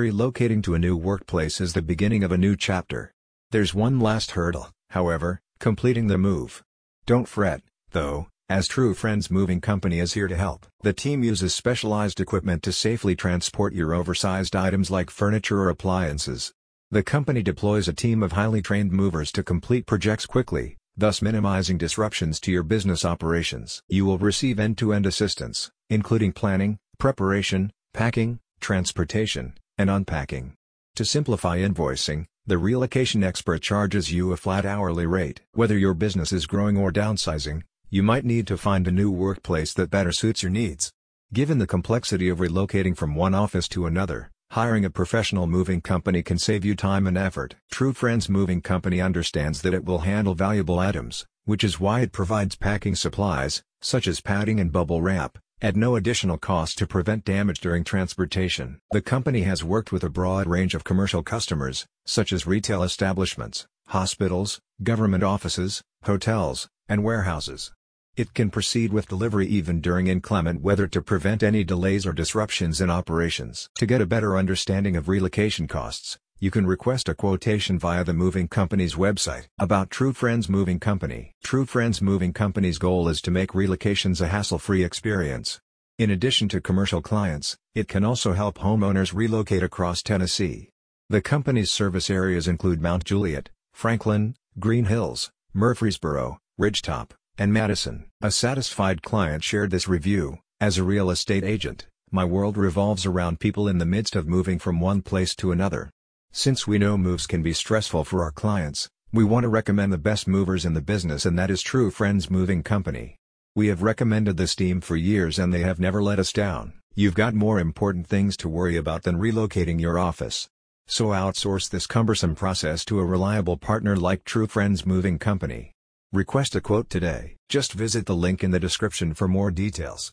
Relocating to a new workplace is the beginning of a new chapter. There's one last hurdle, however, completing the move. Don't fret, though, as True Friends Moving Company is here to help. The team uses specialized equipment to safely transport your oversized items like furniture or appliances. The company deploys a team of highly trained movers to complete projects quickly, thus minimizing disruptions to your business operations. You will receive end-to-end assistance, including planning, preparation, packing, transportation, and unpacking. To simplify invoicing, the relocation expert charges you a flat hourly rate. Whether your business is growing or downsizing, you might need to find a new workplace that better suits your needs. Given the complexity of relocating from one office to another, hiring a professional moving company can save you time and effort. True Friends Moving Company understands that it will handle valuable items, which is why it provides packing supplies, such as padding and bubble wrap, at no additional cost to prevent damage during transportation. The company has worked with a broad range of commercial customers, such as retail establishments, hospitals, government offices, hotels, and warehouses. It can proceed with delivery even during inclement weather to prevent any delays or disruptions in operations. To get a better understanding of relocation costs, you can request a quotation via the moving company's website. About True Friends Moving Company True Friends Moving Company's goal is to make relocations a hassle-free experience. In addition to commercial clients, it can also help homeowners relocate across Tennessee. The company's service areas include Mount Juliet, Franklin, Green Hills, Murfreesboro, Ridgetop, and Madison. A satisfied client shared this review, as a real estate agent, my world revolves around people in the midst of moving from one place to another. Since we know moves can be stressful for our clients, we want to recommend the best movers in the business and that is True Friends Moving Company. We have recommended this team for years and they have never let us down. You've got more important things to worry about than relocating your office. So outsource this cumbersome process to a reliable partner like True Friends Moving Company. Request a quote today. Just visit the link in the description for more details.